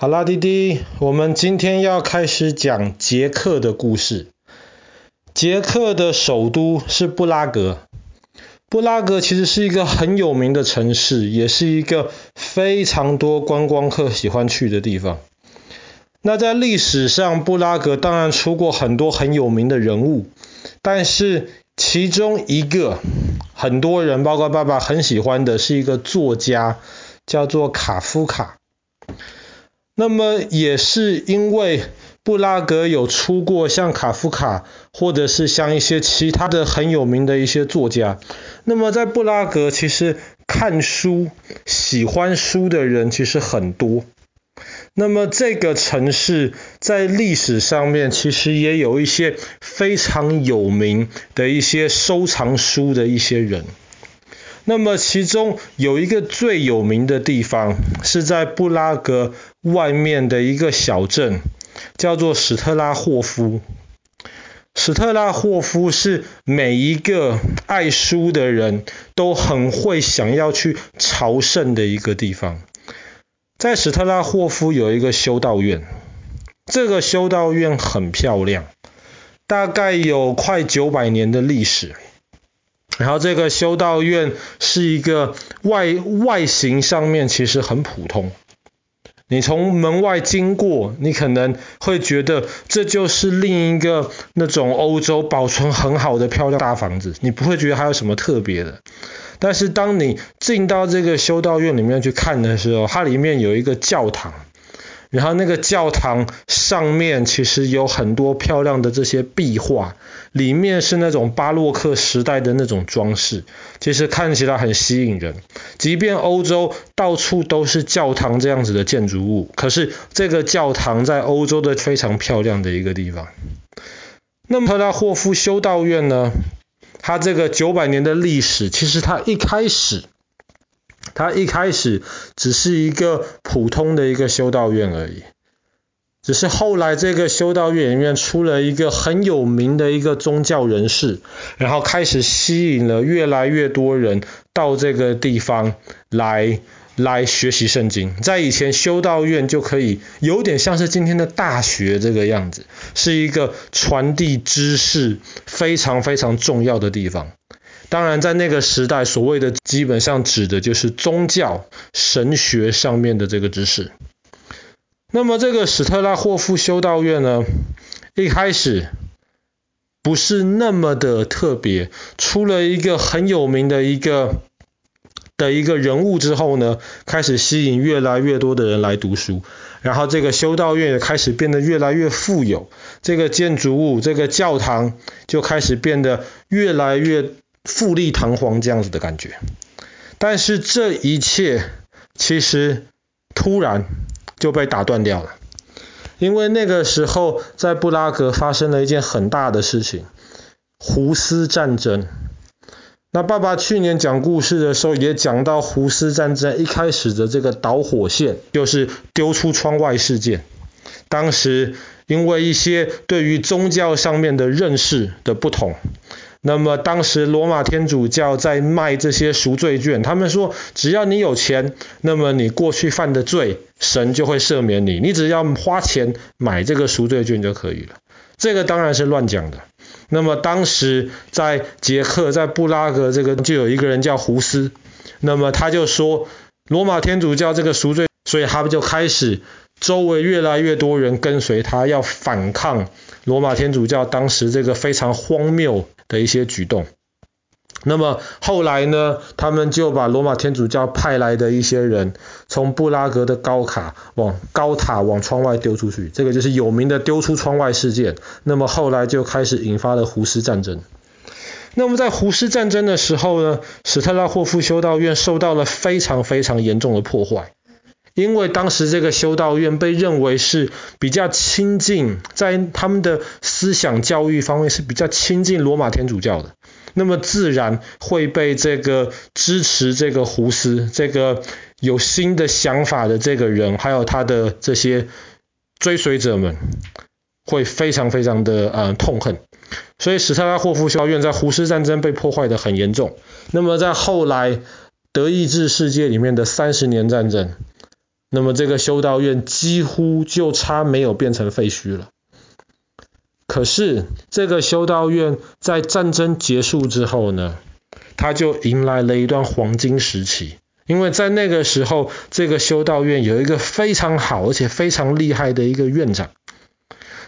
好啦，弟弟，我们今天要开始讲捷克的故事。捷克的首都是布拉格。布拉格其实是一个很有名的城市，也是一个非常多观光客喜欢去的地方。那在历史上，布拉格当然出过很多很有名的人物，但是其中一个很多人，包括爸爸很喜欢的是一个作家，叫做卡夫卡。那么也是因为布拉格有出过像卡夫卡，或者是像一些其他的很有名的一些作家。那么在布拉格，其实看书、喜欢书的人其实很多。那么这个城市在历史上面，其实也有一些非常有名的一些收藏书的一些人。那么其中有一个最有名的地方，是在布拉格外面的一个小镇，叫做史特拉霍夫。史特拉霍夫是每一个爱书的人都很会想要去朝圣的一个地方。在史特拉霍夫有一个修道院，这个修道院很漂亮，大概有快九百年的历史。然后这个修道院是一个外外形上面其实很普通，你从门外经过，你可能会觉得这就是另一个那种欧洲保存很好的漂亮大房子，你不会觉得还有什么特别的。但是当你进到这个修道院里面去看的时候，它里面有一个教堂。然后那个教堂上面其实有很多漂亮的这些壁画，里面是那种巴洛克时代的那种装饰，其实看起来很吸引人。即便欧洲到处都是教堂这样子的建筑物，可是这个教堂在欧洲的非常漂亮的一个地方。那么特拉霍夫修道院呢，它这个九百年的历史，其实它一开始。它一开始只是一个普通的一个修道院而已，只是后来这个修道院里面出了一个很有名的一个宗教人士，然后开始吸引了越来越多人到这个地方来来学习圣经。在以前修道院就可以有点像是今天的大学这个样子，是一个传递知识非常非常重要的地方。当然，在那个时代，所谓的基本上指的就是宗教、神学上面的这个知识。那么，这个史特拉霍夫修道院呢，一开始不是那么的特别，出了一个很有名的一个的一个人物之后呢，开始吸引越来越多的人来读书，然后这个修道院也开始变得越来越富有，这个建筑物、这个教堂就开始变得越来越。富丽堂皇这样子的感觉，但是这一切其实突然就被打断掉了，因为那个时候在布拉格发生了一件很大的事情——胡斯战争。那爸爸去年讲故事的时候也讲到胡斯战争一开始的这个导火线，就是丢出窗外事件。当时因为一些对于宗教上面的认识的不同。那么当时罗马天主教在卖这些赎罪券，他们说只要你有钱，那么你过去犯的罪，神就会赦免你，你只要花钱买这个赎罪券就可以了。这个当然是乱讲的。那么当时在捷克，在布拉格这个就有一个人叫胡斯，那么他就说罗马天主教这个赎罪，所以他们就开始周围越来越多人跟随他，要反抗罗马天主教当时这个非常荒谬的一些举动，那么后来呢，他们就把罗马天主教派来的一些人，从布拉格的高卡往高塔往窗外丢出去，这个就是有名的丢出窗外事件。那么后来就开始引发了胡斯战争。那么在胡斯战争的时候呢，史特拉霍夫修道院受到了非常非常严重的破坏。因为当时这个修道院被认为是比较亲近，在他们的思想教育方面是比较亲近罗马天主教的，那么自然会被这个支持这个胡斯这个有新的想法的这个人，还有他的这些追随者们，会非常非常的呃痛恨。所以史特拉霍夫修道院在胡斯战争被破坏得很严重。那么在后来德意志世界里面的三十年战争。那么这个修道院几乎就差没有变成废墟了。可是这个修道院在战争结束之后呢，它就迎来了一段黄金时期，因为在那个时候，这个修道院有一个非常好而且非常厉害的一个院长，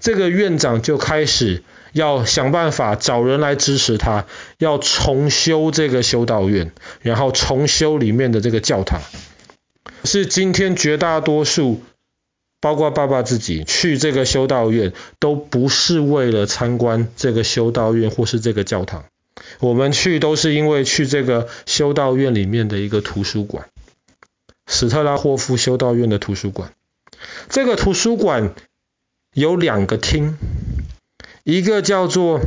这个院长就开始要想办法找人来支持他，要重修这个修道院，然后重修里面的这个教堂。是今天绝大多数，包括爸爸自己去这个修道院，都不是为了参观这个修道院或是这个教堂。我们去都是因为去这个修道院里面的一个图书馆，史特拉霍夫修道院的图书馆。这个图书馆有两个厅，一个叫做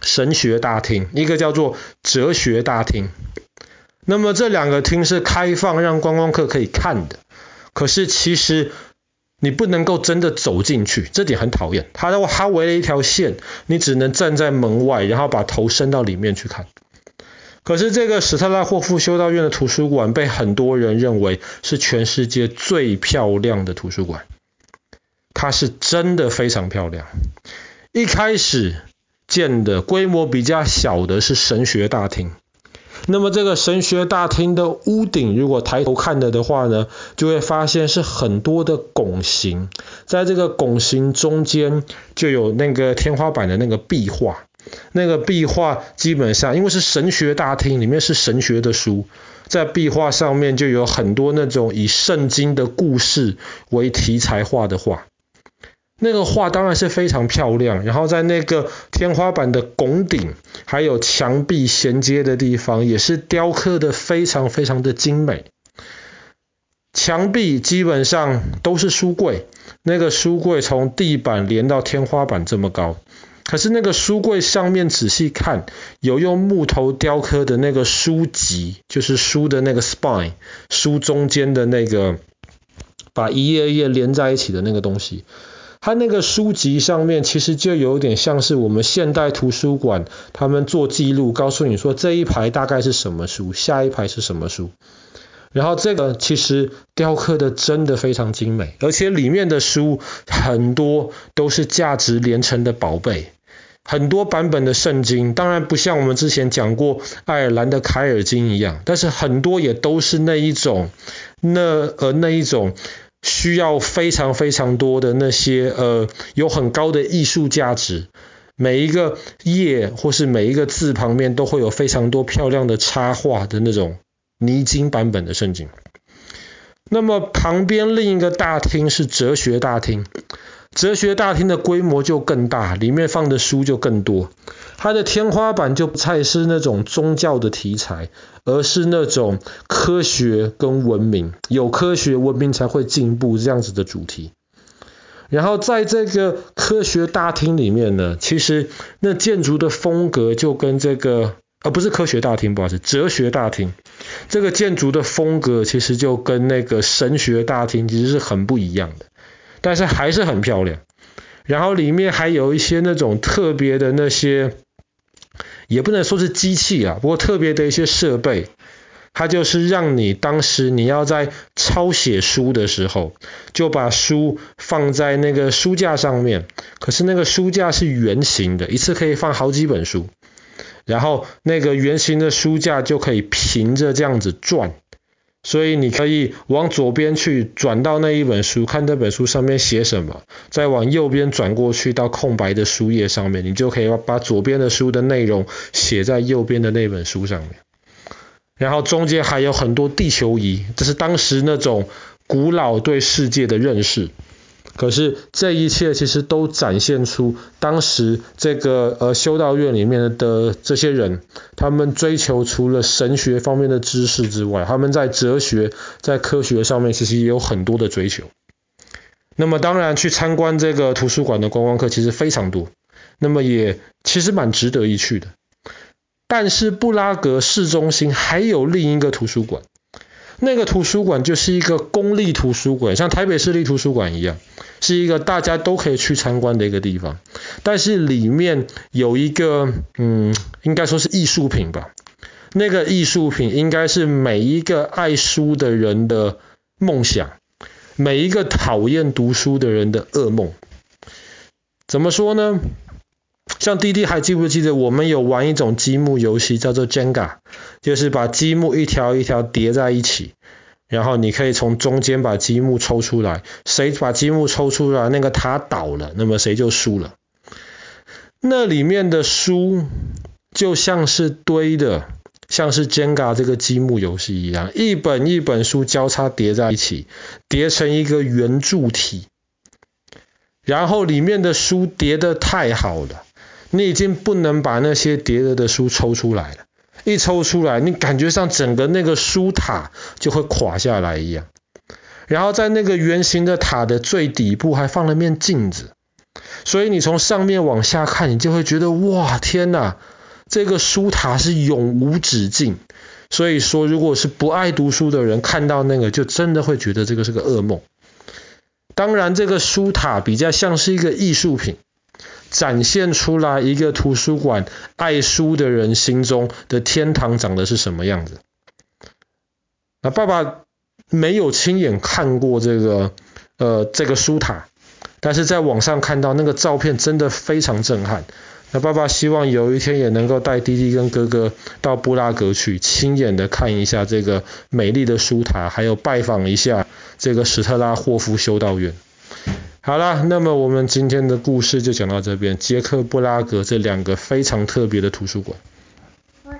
神学大厅，一个叫做哲学大厅。那么这两个厅是开放让观光客可以看的，可是其实你不能够真的走进去，这点很讨厌。它它围了一条线，你只能站在门外，然后把头伸到里面去看。可是这个史特拉霍夫修道院的图书馆被很多人认为是全世界最漂亮的图书馆，它是真的非常漂亮。一开始建的规模比较小的是神学大厅。那么这个神学大厅的屋顶，如果抬头看的的话呢，就会发现是很多的拱形，在这个拱形中间就有那个天花板的那个壁画，那个壁画基本上因为是神学大厅，里面是神学的书，在壁画上面就有很多那种以圣经的故事为题材画的画。那个画当然是非常漂亮，然后在那个天花板的拱顶，还有墙壁衔接的地方，也是雕刻的非常非常的精美。墙壁基本上都是书柜，那个书柜从地板连到天花板这么高，可是那个书柜上面仔细看，有用木头雕刻的那个书籍，就是书的那个 spine，书中间的那个把一页一页连在一起的那个东西。它那个书籍上面其实就有点像是我们现代图书馆，他们做记录，告诉你说这一排大概是什么书，下一排是什么书。然后这个其实雕刻的真的非常精美，而且里面的书很多都是价值连城的宝贝，很多版本的圣经，当然不像我们之前讲过爱尔兰的凯尔经一样，但是很多也都是那一种，那呃那一种。需要非常非常多的那些呃，有很高的艺术价值，每一个页或是每一个字旁边都会有非常多漂亮的插画的那种泥金版本的圣经。那么旁边另一个大厅是哲学大厅，哲学大厅的规模就更大，里面放的书就更多。它的天花板就不再是那种宗教的题材，而是那种科学跟文明，有科学文明才会进步这样子的主题。然后在这个科学大厅里面呢，其实那建筑的风格就跟这个，而不是科学大厅，不好意思，哲学大厅，这个建筑的风格其实就跟那个神学大厅其实是很不一样的，但是还是很漂亮。然后里面还有一些那种特别的那些。也不能说是机器啊，不过特别的一些设备，它就是让你当时你要在抄写书的时候，就把书放在那个书架上面，可是那个书架是圆形的，一次可以放好几本书，然后那个圆形的书架就可以平着这样子转。所以你可以往左边去转到那一本书，看这本书上面写什么，再往右边转过去到空白的书页上面，你就可以把左边的书的内容写在右边的那本书上面。然后中间还有很多地球仪，这是当时那种古老对世界的认识。可是这一切其实都展现出当时这个呃修道院里面的这些人，他们追求除了神学方面的知识之外，他们在哲学、在科学上面其实也有很多的追求。那么当然去参观这个图书馆的观光客其实非常多，那么也其实蛮值得一去的。但是布拉格市中心还有另一个图书馆。那个图书馆就是一个公立图书馆，像台北市立图书馆一样，是一个大家都可以去参观的一个地方。但是里面有一个，嗯，应该说是艺术品吧。那个艺术品应该是每一个爱书的人的梦想，每一个讨厌读书的人的噩梦。怎么说呢？像滴滴还记不记得我们有玩一种积木游戏，叫做 Jenga，就是把积木一条一条叠在一起，然后你可以从中间把积木抽出来，谁把积木抽出来，那个塔倒了，那么谁就输了。那里面的书就像是堆的，像是 Jenga 这个积木游戏一样，一本一本书交叉叠在一起，叠成一个圆柱体。然后里面的书叠得太好了，你已经不能把那些叠了的书抽出来了。一抽出来，你感觉上整个那个书塔就会垮下来一样。然后在那个圆形的塔的最底部还放了面镜子，所以你从上面往下看，你就会觉得哇，天哪，这个书塔是永无止境。所以说，如果是不爱读书的人看到那个，就真的会觉得这个是个噩梦。当然，这个书塔比较像是一个艺术品，展现出来一个图书馆爱书的人心中的天堂长的是什么样子。那爸爸没有亲眼看过这个呃这个书塔，但是在网上看到那个照片真的非常震撼。那爸爸希望有一天也能够带弟弟跟哥哥到布拉格去，亲眼的看一下这个美丽的书塔，还有拜访一下。这个史特拉霍夫修道院。好啦，那么我们今天的故事就讲到这边。捷克布拉格这两个非常特别的图书馆。